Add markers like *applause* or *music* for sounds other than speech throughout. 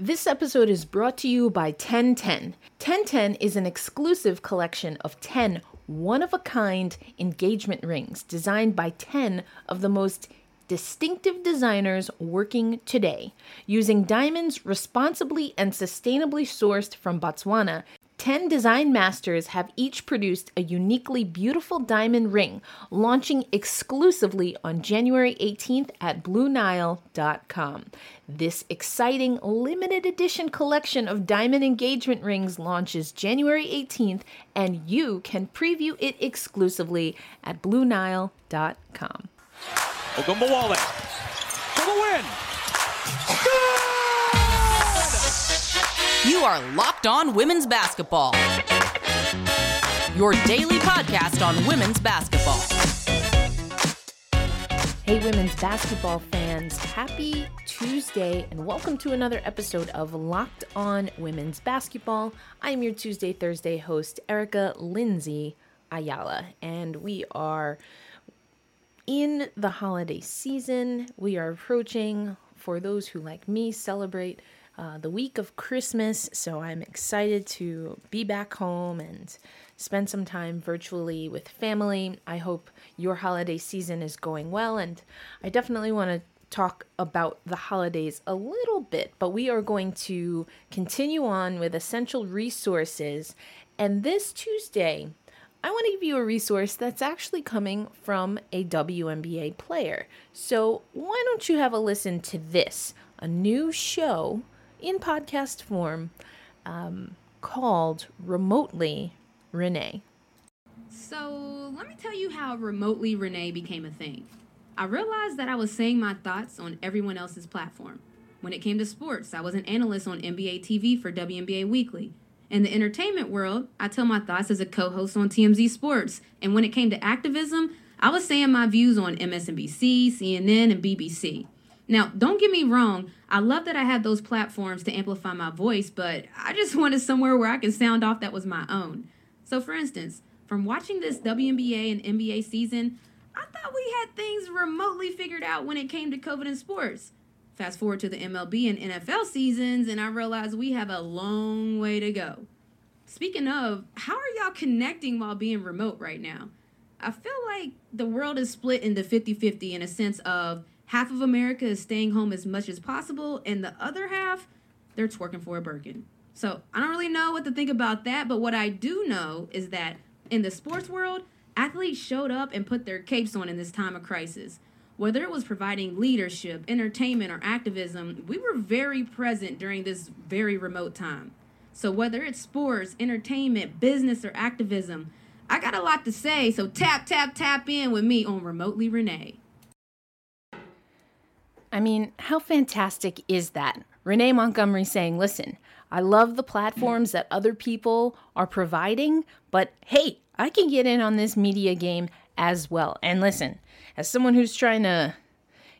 This episode is brought to you by 1010. 1010 is an exclusive collection of 10 one of a kind engagement rings designed by 10 of the most distinctive designers working today. Using diamonds responsibly and sustainably sourced from Botswana, 10 design masters have each produced a uniquely beautiful diamond ring, launching exclusively on January 18th at BlueNile.com. This exciting limited edition collection of diamond engagement rings launches January 18th, and you can preview it exclusively at BlueNile.com. Ogunbowale for the win. You are Locked On Women's Basketball. Your daily podcast on women's basketball. Hey, women's basketball fans, happy Tuesday, and welcome to another episode of Locked On Women's Basketball. I'm your Tuesday, Thursday host, Erica Lindsay Ayala, and we are in the holiday season. We are approaching, for those who like me, celebrate uh, the week of Christmas, so I'm excited to be back home and spend some time virtually with family. I hope your holiday season is going well, and I definitely want to talk about the holidays a little bit, but we are going to continue on with essential resources. And this Tuesday, I want to give you a resource that's actually coming from a WNBA player. So, why don't you have a listen to this? A new show in podcast form um, called Remotely Renee. So, let me tell you how Remotely Renee became a thing. I realized that I was saying my thoughts on everyone else's platform. When it came to sports, I was an analyst on NBA TV for WNBA Weekly. In the entertainment world, I tell my thoughts as a co host on TMZ Sports. And when it came to activism, I was saying my views on MSNBC, CNN, and BBC. Now, don't get me wrong, I love that I have those platforms to amplify my voice, but I just *laughs* wanted somewhere where I can sound off that was my own. So, for instance, from watching this WNBA and NBA season, I thought we had things remotely figured out when it came to COVID and sports. Fast forward to the MLB and NFL seasons, and I realized we have a long way to go. Speaking of, how are y'all connecting while being remote right now? I feel like the world is split into 50 50 in a sense of half of America is staying home as much as possible, and the other half, they're twerking for a Birkin. So I don't really know what to think about that, but what I do know is that in the sports world, athletes showed up and put their capes on in this time of crisis. Whether it was providing leadership, entertainment, or activism, we were very present during this very remote time. So whether it's sports, entertainment, business, or activism, I got a lot to say, so tap, tap, tap in with me on Remotely Renee. I mean, how fantastic is that? Renee Montgomery saying, listen, I love the platforms that other people are providing, but hey, I can get in on this media game as well. And listen, as someone who's trying to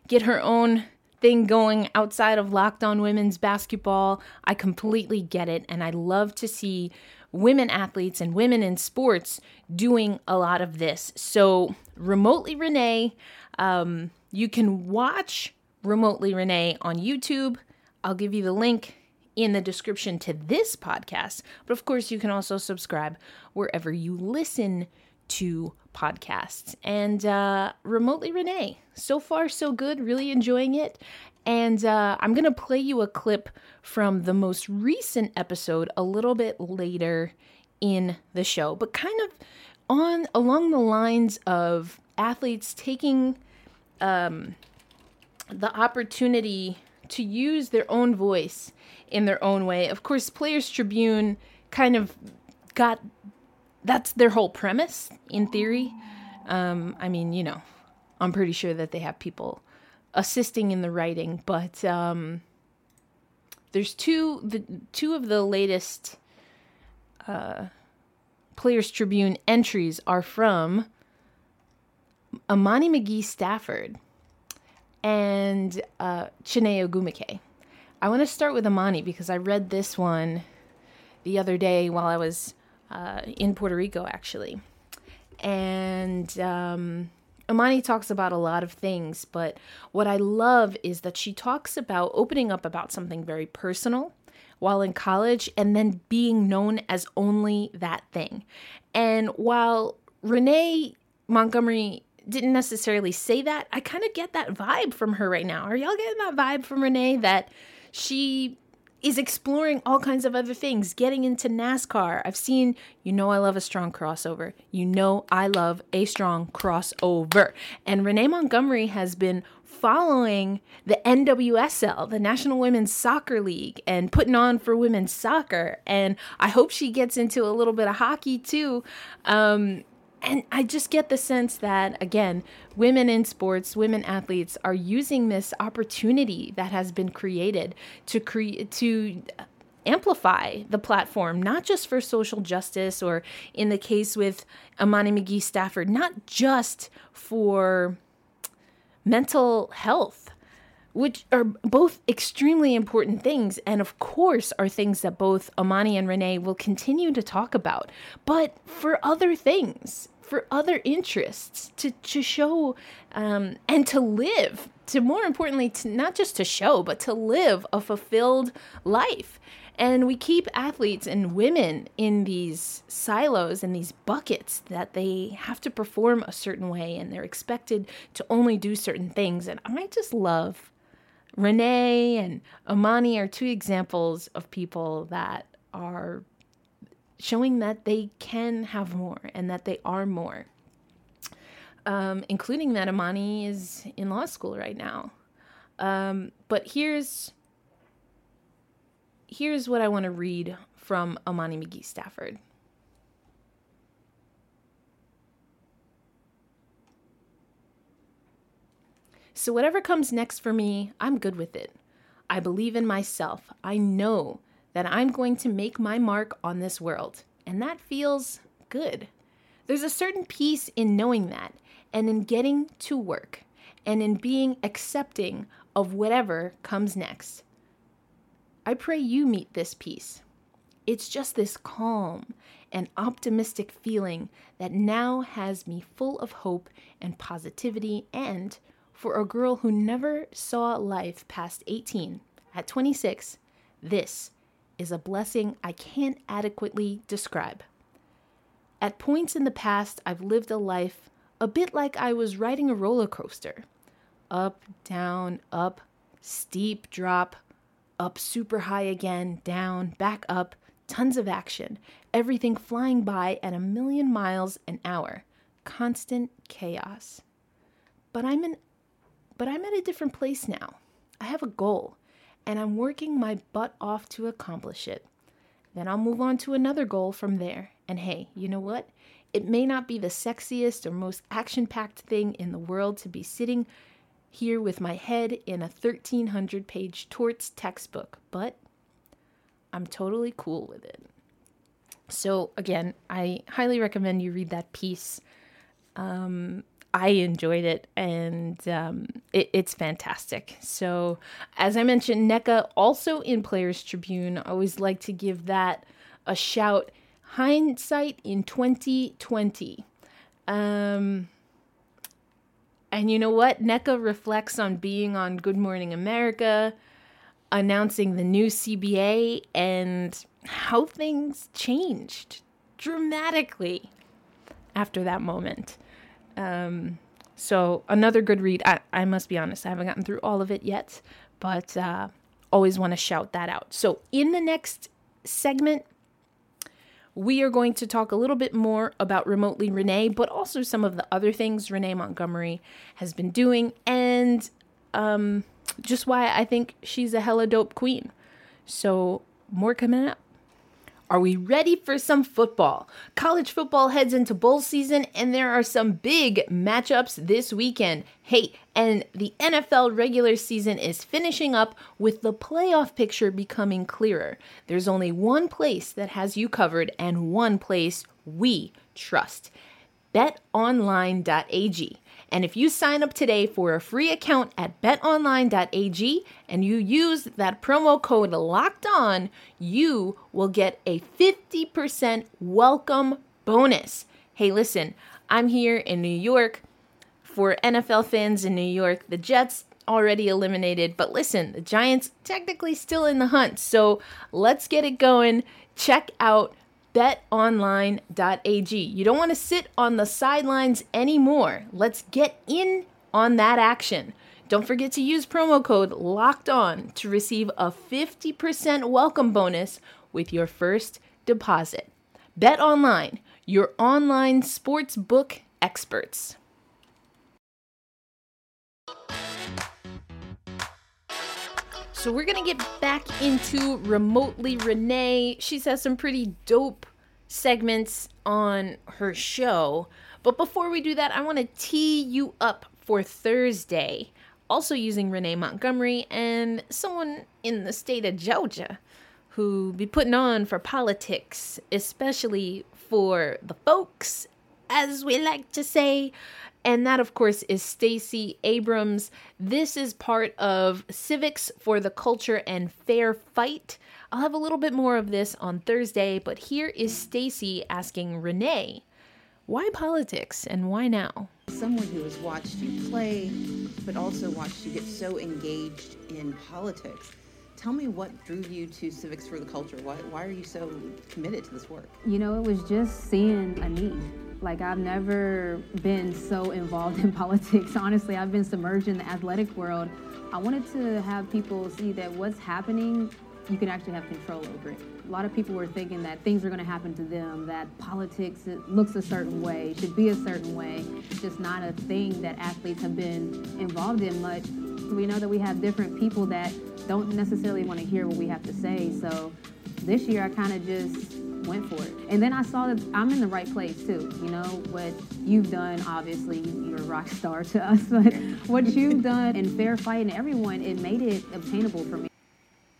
get her own thing going outside of locked on women's basketball, I completely get it. And I love to see women athletes and women in sports doing a lot of this. So, remotely, Renee, um, you can watch remotely Renee on YouTube. I'll give you the link in the description to this podcast. But of course, you can also subscribe wherever you listen to podcasts. And uh, remotely Renee, so far so good, really enjoying it. And uh, I'm going to play you a clip from the most recent episode a little bit later in the show, but kind of on along the lines of athletes taking um, the opportunity to use their own voice in their own way. Of course, Players Tribune kind of got that's their whole premise in theory. Um, I mean, you know, I'm pretty sure that they have people assisting in the writing, but um, there's two the two of the latest uh, Players Tribune entries are from Imani McGee Stafford and uh, Chiney Ogwumike. I want to start with Imani because I read this one the other day while I was uh, in Puerto Rico, actually. And um, Imani talks about a lot of things, but what I love is that she talks about opening up about something very personal while in college and then being known as only that thing. And while Renee Montgomery didn't necessarily say that, I kind of get that vibe from her right now. Are y'all getting that vibe from Renee that she is exploring all kinds of other things, getting into NASCAR. I've seen, you know, I love a strong crossover. You know, I love a strong crossover. And Renee Montgomery has been following the NWSL, the National Women's Soccer League, and putting on for women's soccer. And I hope she gets into a little bit of hockey too. Um, and I just get the sense that, again, women in sports, women athletes are using this opportunity that has been created to create, to amplify the platform, not just for social justice or in the case with Imani McGee Stafford, not just for mental health, which are both extremely important things, and of course, are things that both Imani and Renee will continue to talk about, but for other things, for other interests, to, to show um, and to live, to more importantly, to not just to show, but to live a fulfilled life. And we keep athletes and women in these silos and these buckets that they have to perform a certain way and they're expected to only do certain things. And I just love Renee and Imani are two examples of people that are showing that they can have more and that they are more. Um, including that Imani is in law school right now. Um, but here's here's what I want to read from Imani McGee Stafford. So, whatever comes next for me, I'm good with it. I believe in myself. I know that I'm going to make my mark on this world, and that feels good. There's a certain peace in knowing that, and in getting to work, and in being accepting of whatever comes next. I pray you meet this peace. It's just this calm and optimistic feeling that now has me full of hope and positivity. And for a girl who never saw life past 18, at 26, this is a blessing I can't adequately describe. At points in the past, I've lived a life a bit like I was riding a roller coaster up, down, up, steep drop, up super high again, down, back up, tons of action, everything flying by at a million miles an hour, constant chaos. But I'm in but I'm at a different place now. I have a goal, and I'm working my butt off to accomplish it. Then I'll move on to another goal from there. And hey, you know what? It may not be the sexiest or most action packed thing in the world to be sitting here with my head in a 1300 page torts textbook, but I'm totally cool with it. So, again, I highly recommend you read that piece. Um, I enjoyed it and um, it, it's fantastic. So, as I mentioned, Nneka also in Players Tribune. I always like to give that a shout. Hindsight in 2020. Um, and you know what? Nneka reflects on being on Good Morning America, announcing the new CBA, and how things changed dramatically after that moment. Um, so, another good read. I, I must be honest, I haven't gotten through all of it yet, but uh, always want to shout that out. So, in the next segment, we are going to talk a little bit more about remotely Renee, but also some of the other things Renee Montgomery has been doing, and um, just why I think she's a hella dope queen. So, more coming up. Are we ready for some football? College football heads into bowl season, and there are some big matchups this weekend. Hey, and the NFL regular season is finishing up with the playoff picture becoming clearer. There's only one place that has you covered, and one place we trust betonline.ag. And if you sign up today for a free account at betonline.ag and you use that promo code locked on, you will get a 50% welcome bonus. Hey, listen, I'm here in New York for NFL fans in New York, the Jets already eliminated. But listen, the Giants technically still in the hunt. So let's get it going. Check out betonline.ag. You don't want to sit on the sidelines anymore. Let's get in on that action. Don't forget to use promo code LOCKED ON to receive a 50% welcome bonus with your first deposit. Bet online, your online sports book experts. So we're gonna get back into remotely Renee. She's has some pretty dope segments on her show. But before we do that, I want to tee you up for Thursday. Also using Renee Montgomery and someone in the state of Georgia who be putting on for politics, especially for the folks, as we like to say. And that, of course, is Stacey Abrams. This is part of Civics for the Culture and Fair Fight. I'll have a little bit more of this on Thursday, but here is Stacey asking Renee, why politics and why now? Someone who has watched you play, but also watched you get so engaged in politics. Tell me what drew you to Civics for the Culture. Why, why are you so committed to this work? You know, it was just seeing a need. Like, I've never been so involved in *laughs* politics. Honestly, I've been submerged in the athletic world. I wanted to have people see that what's happening, you can actually have control over it. A lot of people were thinking that things are going to happen to them, that politics looks a certain way, should be a certain way, just not a thing that athletes have been involved in much. We know that we have different people that don't necessarily want to hear what we have to say. So this year I kind of just went for it. And then I saw that I'm in the right place too. You know, what you've done, obviously, you're a rock star to us, *laughs* but what you've done in fair fight and everyone, it made it obtainable for me.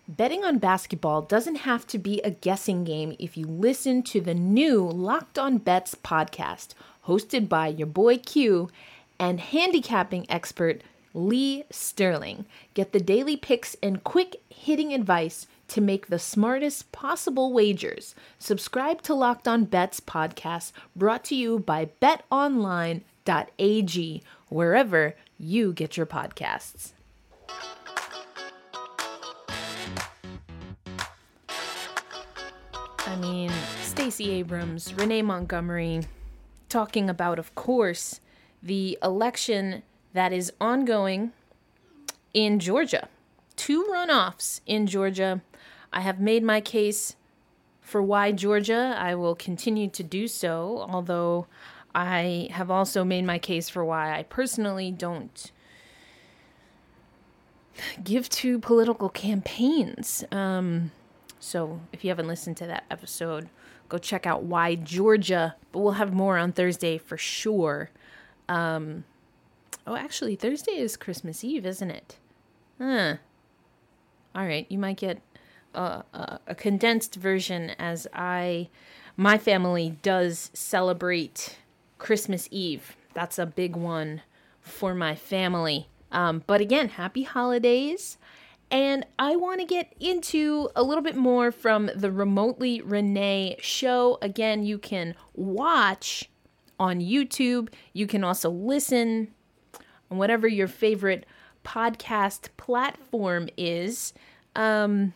Betting on basketball doesn't have to be a guessing game if you listen to the new Locked On Bets podcast, hosted by your boy Q and handicapping expert Lee Sterling. Get the daily picks and quick hitting advice to make the smartest possible wagers. Subscribe to Locked On Bets podcast brought to you by betonline.ag, wherever you get your podcasts. I mean, Stacey Abrams, Renee Montgomery, talking about, of course, the election that is ongoing in Georgia. Two runoffs in Georgia. I have made my case for why Georgia. I will continue to do so, although I have also made my case for why I personally don't give to political campaigns. Um, so if you haven't listened to that episode, go check out why Georgia. But we'll have more on Thursday for sure. Um, oh, actually, Thursday is Christmas Eve, isn't it? Huh. All right, you might get a, a, condensed version as I, my family does celebrate Christmas Eve. That's a big one for my family. Um, but again, happy holidays. And I want to get into a little bit more from the Remotely Renee show. Again, you can watch on YouTube. You can also listen on whatever your favorite podcast platform is. Um,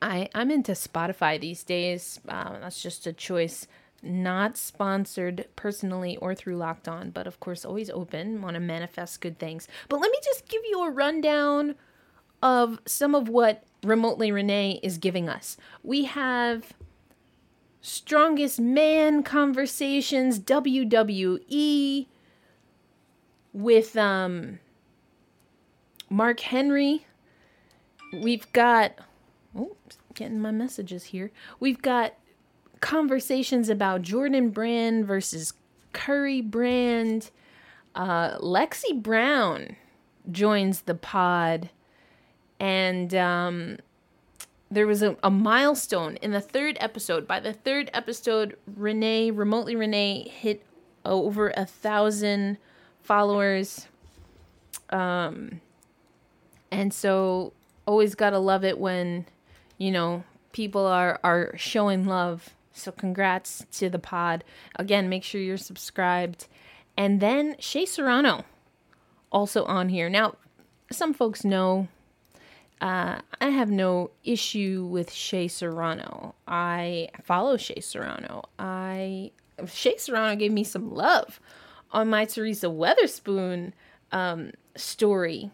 I I'm into Spotify these days. Uh, that's just a choice. Not sponsored personally or through Locked On, but of course always open. Want to manifest good things. But let me just give you a rundown of some of what Remotely Renee is giving us. We have Strongest Man Conversations WWE with um Mark Henry. We've got oh, getting my messages here. We've got conversations about Jordan Brand versus Curry Brand. Uh, Lexi Brown joins the pod and um, there was a, a milestone in the third episode. By the third episode, Renee, remotely Renee, hit over a thousand followers. Um, and so always gotta love it when, you know, people are are showing love. So congrats to the pod. Again, make sure you're subscribed. And then Shea Serrano also on here. Now, some folks know uh, I have no issue with Shea Serrano. I follow Shea Serrano. I Shea Serrano gave me some love on my Teresa Weatherspoon um, story.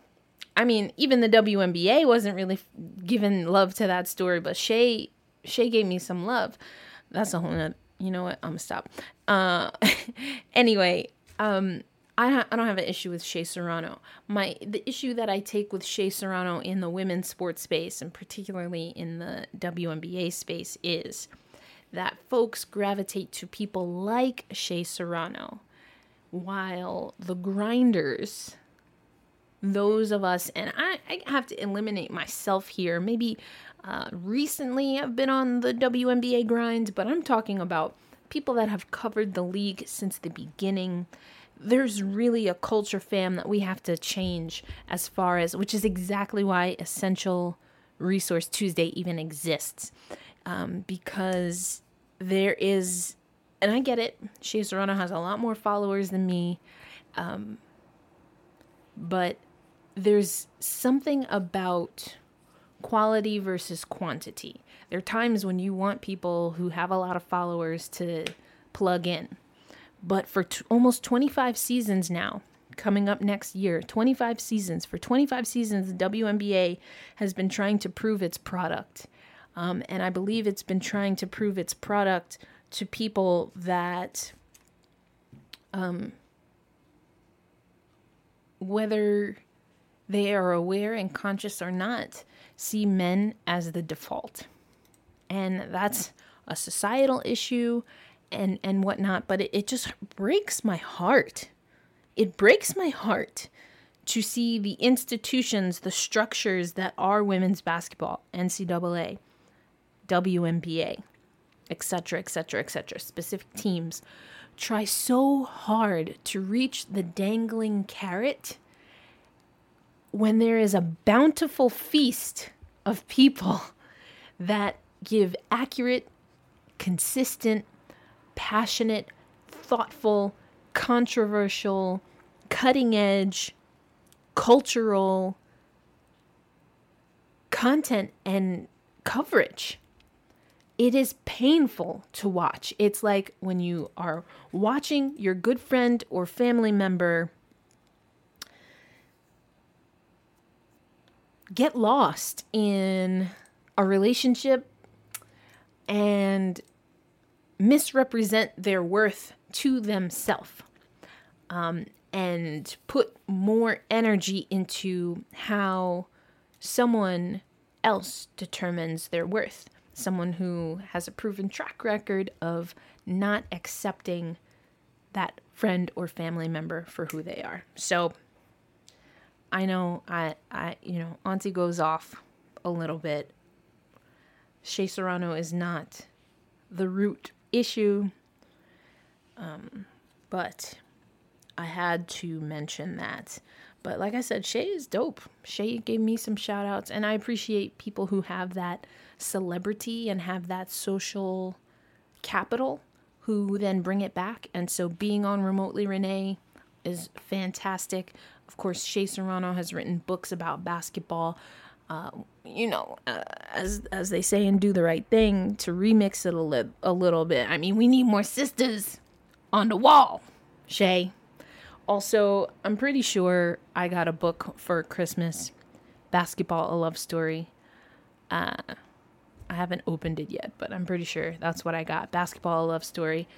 I mean, even the WNBA wasn't really giving love to that story, but Shea Shea gave me some love. That's a whole nother. You know what? I'm gonna stop. Uh, *laughs* anyway, um, I, ha- I don't have an issue with Shea Serrano. My the issue that I take with Shea Serrano in the women's sports space and particularly in the WNBA space is that folks gravitate to people like Shea Serrano, while the grinders, those of us, and I, I have to eliminate myself here. Maybe uh, recently I've been on the WNBA grind, but I'm talking about people that have covered the league since the beginning there's really a culture fam that we have to change as far as which is exactly why essential resource tuesday even exists um, because there is and i get it Shea Serrano has a lot more followers than me um, but there's something about quality versus quantity there are times when you want people who have a lot of followers to plug in but for t- almost 25 seasons now, coming up next year, 25 seasons, for 25 seasons, the WNBA has been trying to prove its product. Um, and I believe it's been trying to prove its product to people that, um, whether they are aware and conscious or not, see men as the default. And that's a societal issue and and whatnot but it, it just breaks my heart it breaks my heart to see the institutions the structures that are women's basketball ncaa WNBA etc etc etc specific teams try so hard to reach the dangling carrot when there is a bountiful feast of people *laughs* that give accurate consistent passionate, thoughtful, controversial, cutting edge, cultural content and coverage. It is painful to watch. It's like when you are watching your good friend or family member get lost in a relationship and misrepresent their worth to themselves um, and put more energy into how someone else determines their worth. Someone who has a proven track record of not accepting that friend or family member for who they are. So I know I I you know Auntie goes off a little bit. Shea Serrano is not the root issue. Um, but I had to mention that. But like I said, Shea is dope. Shea gave me some shout outs, and I appreciate people who have that celebrity and have that social capital who then bring it back. And so being on Remotely Renee is fantastic. Of course, Shea Serrano has written books about basketball uh, you know, uh, as as they say and do the right thing to remix it a, li- a little bit. I mean, we need more sisters on the wall, Shea. Also, I'm pretty sure I got a book for Christmas, Basketball: A Love Story. Uh, I haven't opened it yet, but I'm pretty sure that's what I got. Basketball: A Love Story.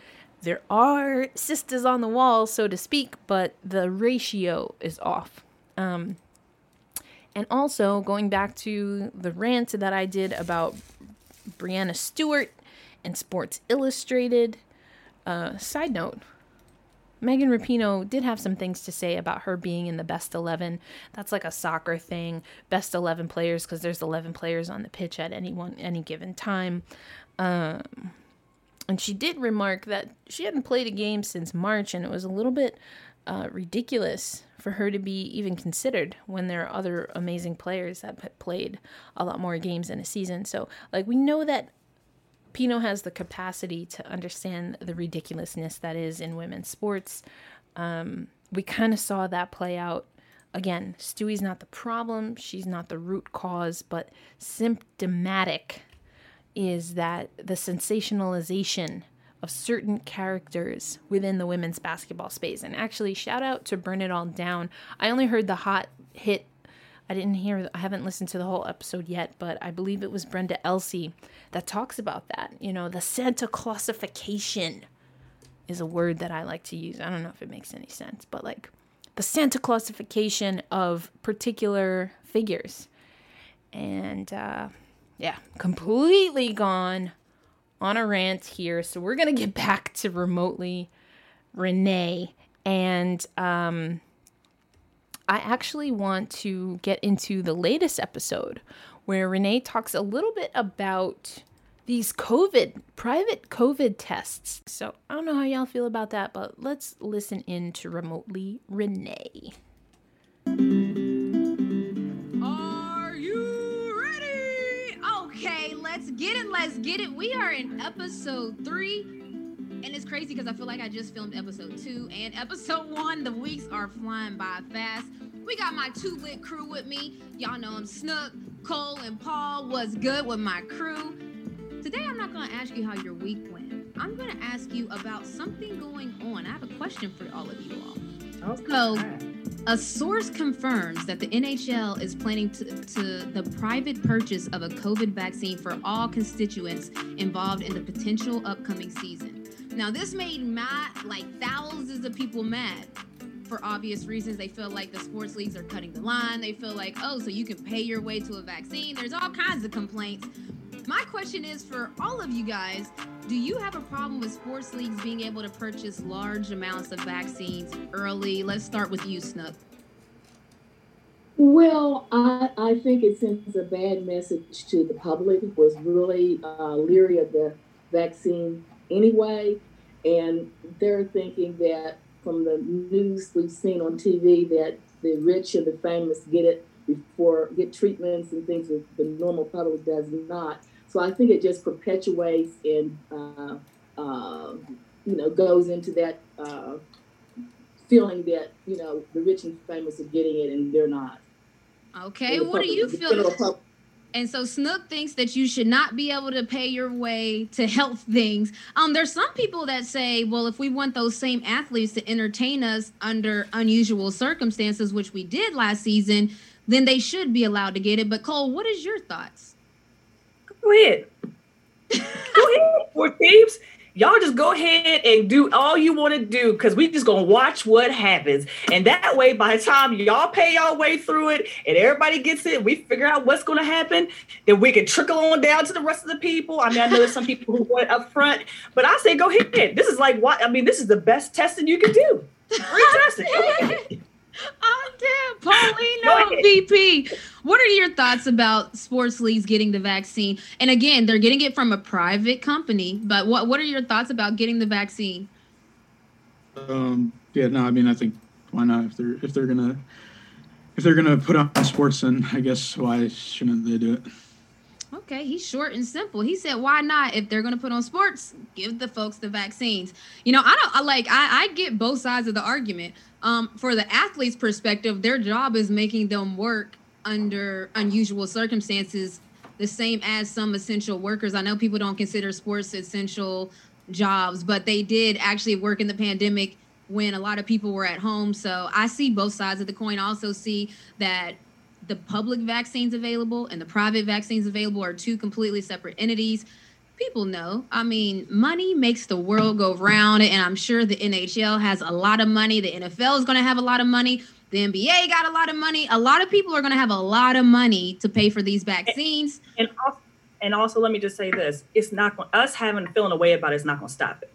There are sisters on the wall, so to speak, but the ratio is off. Um, and also, going back to the rant that I did about Breanna Stewart and Sports Illustrated. Uh, side note Megan Rapinoe did have some things to say about her being in the best 11. That's like a soccer thing, best 11 players, because there's 11 players on the pitch at any one any given time. Um, and she did remark that she hadn't played a game since March, and it was a little bit uh, ridiculous for her to be even considered when there are other amazing players that have played a lot more games in a season. So, like, we know that Pinoe has the capacity to understand the ridiculousness that is in women's sports. Um, we kind of saw that play out. Again, Stewie's not the problem, she's not the root cause, but symptomatic is that the sensationalization of certain characters within the women's basketball space. And actually, shout out to Burn It All Down. I only heard the hot hit. I didn't hear, I haven't listened to the whole episode yet, but I believe it was Brenda Elsey that talks about that. You know, the Santa Clausification is a word that I like to use. I don't know if it makes any sense, but like the Santa Clausification of particular figures. And uh, yeah, completely gone on a rant here. So we're to get back to remotely Renee. And um, I actually want to get into the latest episode where Renee talks a little bit about these COVID, private COVID tests. So I don't know how y'all feel about that, but let's listen in to remotely Renee. Get it. Let's get it. We are in episode three. And it's crazy because I feel like I just filmed episode two and episode *laughs* one. The weeks are flying by fast. We got my two lit crew with me. Y'all know I'm Snook, Cole, and Paul. What's good with my crew? Today, I'm not going to ask you how your week went. I'm going to ask you about something going on. I have a question for all of you all. Okay. So, a source confirms that the NHL is planning to, to the private purchase of a COVID vaccine for all constituents involved in the potential upcoming season. Now, this made mad, like thousands of people mad for obvious reasons. They feel like the sports leagues are cutting the line. They feel like, oh, so you can pay your way to a vaccine. There's all kinds of complaints. My question is for all of you guys do you have a problem with sports leagues being able to purchase large amounts of vaccines early? Let's start with you, Snook. Well, I, I think it sends a bad message to the public was really uh, leery of the vaccine anyway. And they're thinking that from the news we've seen on TV that the rich and the famous get it before, get treatments and things that the normal public does not. So I think it just perpetuates and uh, uh, you know goes into that uh, feeling that you know the rich and famous are getting it and they're not. Okay, what do you feel? And so Snook thinks that you should not be able to pay your way to health things. Um, there's some people that say, well, if we want those same athletes to entertain us under unusual circumstances, which we did last season, then they should be allowed to get it. But Cole, what is your thoughts? Go ahead. go *laughs* ahead, four thieves. Y'all just go ahead and do all you want to do because we just gonna watch what happens. And that way, by the time y'all pay y'all way through it and everybody gets it, we figure out what's gonna happen, then we can trickle on down to the rest of the people. I mean, I know there's some people who went up front, but I say go ahead. This is like what I mean, this is the best testing you can do. Free *laughs* testing. Go ahead. I'm dead. Paulino. VP. What are your thoughts about sports leagues getting the vaccine? And again, they're getting it from a private company, but what, what are your thoughts about getting the vaccine? Um, yeah, no, I mean, I think why not? If they're if they're gonna if they're gonna put on sports, then I guess why shouldn't they do it? Okay, he's short and simple. He said, "Why not? If they're gonna put on sports, give the folks the vaccines." You know, I don't I like I, I get both sides of the argument. Um, for the athlete's perspective, their job is making them work under unusual circumstances, the same as some essential workers. I know people don't consider sports essential jobs, but they did actually work in the pandemic when a lot of people were at home. So I see both sides of the coin. I also see that the public vaccines available and the private vaccines available are two completely separate entities. People know. I mean, money makes the world go round, and I'm sure the NHL has a lot of money. The NFL is going to have a lot of money. The NBA got a lot of money. A lot of people are going to have a lot of money to pay for these vaccines. And also, and also, let me just say this: it's not going, us having a feeling a way about it is not going to stop it.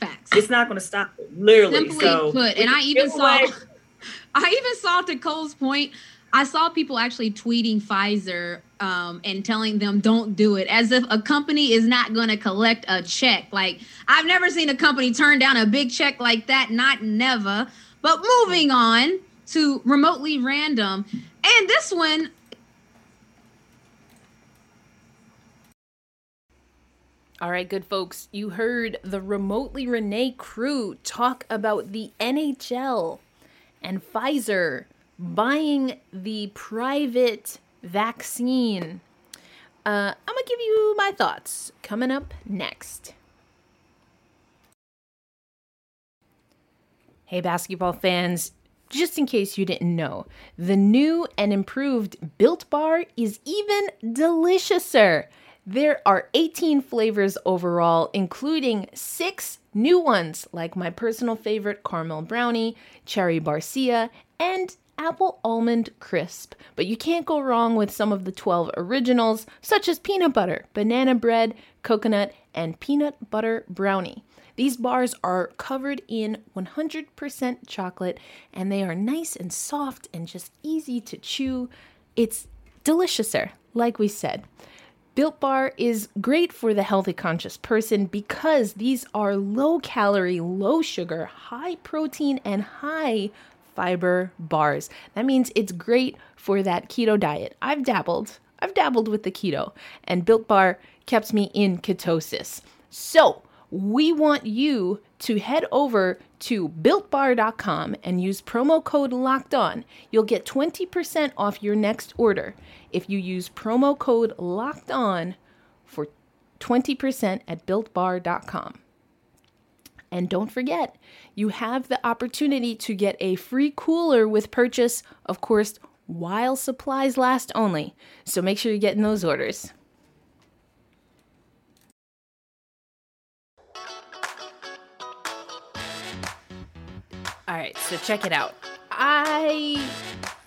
Facts. It's not going to stop it, literally. Simply so put, and I even saw, away- *laughs* I even saw to Cole's point, I saw people actually tweeting Pfizer um, and telling them don't do it, as if a company is not going to collect a check. Like I've never seen a company turn down a big check like that. Not never. But moving on to remotely random, and this one All right, good folks, you heard the Remotely Renee crew talk about the NHL and Pfizer buying the private vaccine. Uh, I'm going to give you my thoughts coming up next. Hey, basketball fans, just in case you didn't know, the new and improved Built Bar is even deliciouser. There are 18 flavors overall, including six new ones like my personal favorite caramel brownie, cherry barcia, and apple almond crisp. But you can't go wrong with some of the 12 originals, such as peanut butter, banana bread, coconut, and peanut butter brownie. These bars are covered in 100% chocolate and they are nice and soft and just easy to chew. It's deliciouser, like we said. Built Bar is great for the healthy conscious person because these are low calorie, low sugar, high protein, and high fiber bars. That means it's great for that keto diet. I've dabbled. I've dabbled with the keto, and Built Bar kept me in ketosis. So, we want you to head over to builtbar.com and use promo code locked on. You'll get 20% off your next order if you use promo code locked on for 20% at builtbar.com. And don't forget, you have the opportunity to get a free cooler with purchase, of course, while supplies last only. So make sure you're getting those orders. All right, so check it out. I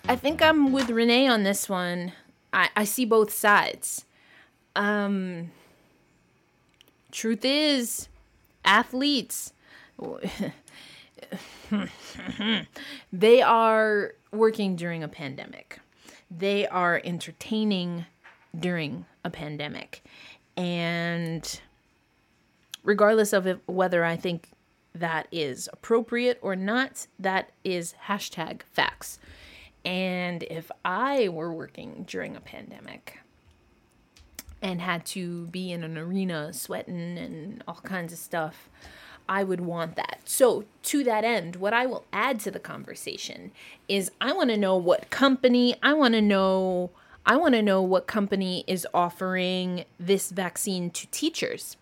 I think I'm with Renee on this one. I, I see both sides. Um truth is athletes they are working during a pandemic. They are entertaining during a pandemic. And regardless of if, whether I think that is appropriate or not, that is hashtag facts. And if I were working during a pandemic and had to be in an arena sweating and all kinds of stuff, I would want that. So, to that end, what I will add to the conversation is I want to know what company, I want to know I want to know what company is offering this vaccine to teachers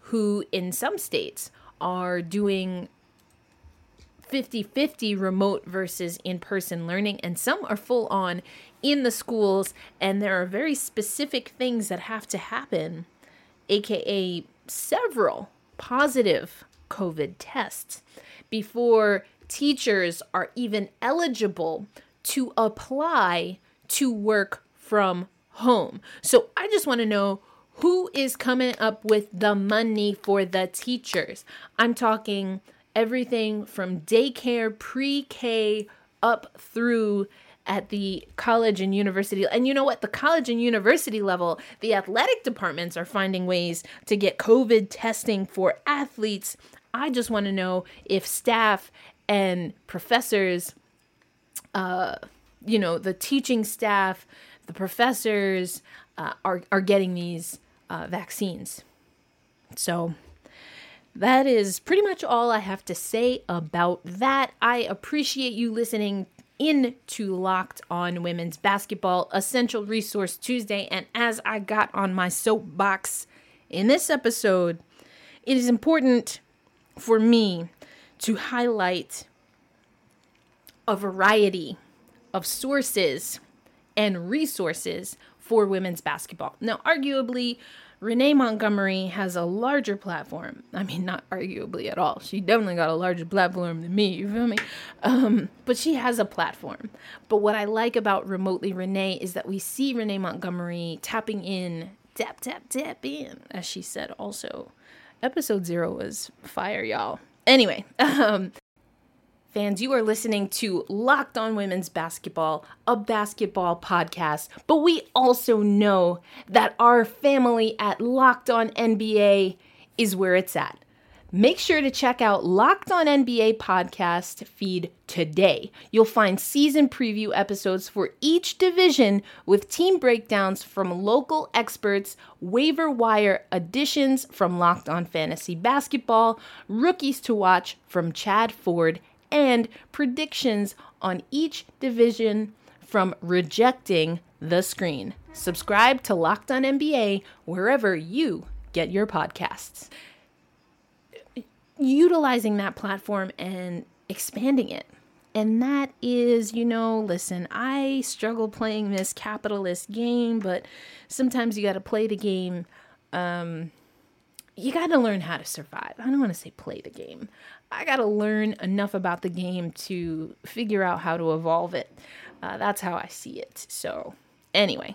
who in some states are doing 50 50 remote versus in person learning, and some are full on in the schools, and there are very specific things that have to happen, aka several positive COVID tests, before teachers are even eligible to apply to work from home. So I just want to know who is coming up with the money for the teachers? I'm talking everything from daycare, pre K, up through at the college and university. And you know what? The college and university level, the athletic departments are finding ways to get COVID testing for athletes. I just want to know if staff and professors, uh, you know, the teaching staff, the professors uh, are, are getting these uh, vaccines. So that is pretty much all I have to say about that. I appreciate you listening in to Locked On Women's Basketball Essential Resource Tuesday. And as I got on my soapbox in this episode, it is important for me to highlight a variety of sources and resources for women's basketball. Now, arguably, Renee Montgomery has a larger platform. I mean, not arguably at all. She definitely got a larger platform than me, you feel me? Um, but she has a platform. But what I like about Remotely Renee is that we see Renee Montgomery tapping in, tap, tap, tap in, as she said also. Episode zero was fire, y'all. Anyway, *laughs* um, fans, you are listening to Locked On Women's Basketball, a basketball podcast. But we also know that our family at Locked On NBA is where it's at. Make sure to check out Locked On NBA podcast feed today. You'll find season preview episodes for each division with team breakdowns from local experts, waiver wire additions from Locked On Fantasy Basketball, rookies to watch from Chad Ford, and predictions on each division from Rejecting the Screen. Subscribe to Locked On NBA wherever you get your podcasts utilizing that platform and expanding it. And that is, you know, listen, I struggle playing this capitalist game, but sometimes you got to play the game. Um, you got to learn how to survive. I don't want to say play the game. I got to learn enough about the game to figure out how to evolve it. Uh, that's how I see it. So, anyway,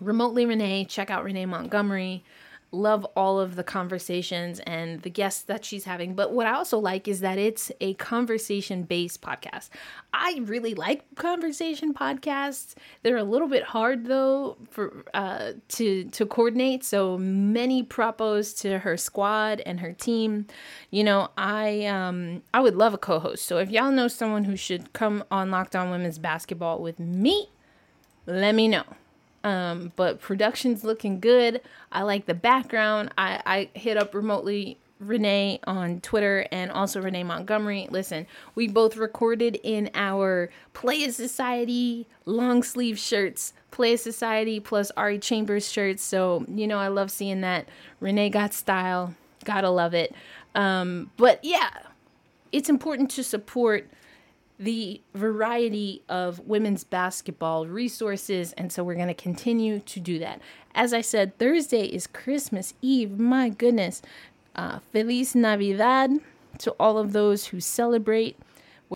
remotely Renee, check out Renee Montgomery love all of the conversations and the guests that she's having. But what I also like is that it's a conversation based podcast. I really like conversation podcasts. They're a little bit hard though for uh, to to coordinate. So many propos to her squad and her team. You know, I um I would love a co-host. So if y'all know someone who should come on Locked On Women's Basketball with me, let me know. Um, but production's looking good. I like the background. I, I hit up remotely Renee on Twitter and also Renee Montgomery. Listen, we both recorded in our Play Society long sleeve shirts, Play Society plus Ari Chambers shirts. So, you know, I love seeing that. Renee got style. Gotta love it. Um, but yeah, it's important to support the variety of women's basketball resources, and so we're going to continue to do that. As I said, Thursday is Christmas Eve. My goodness. Uh, Feliz Navidad to all of those who celebrate.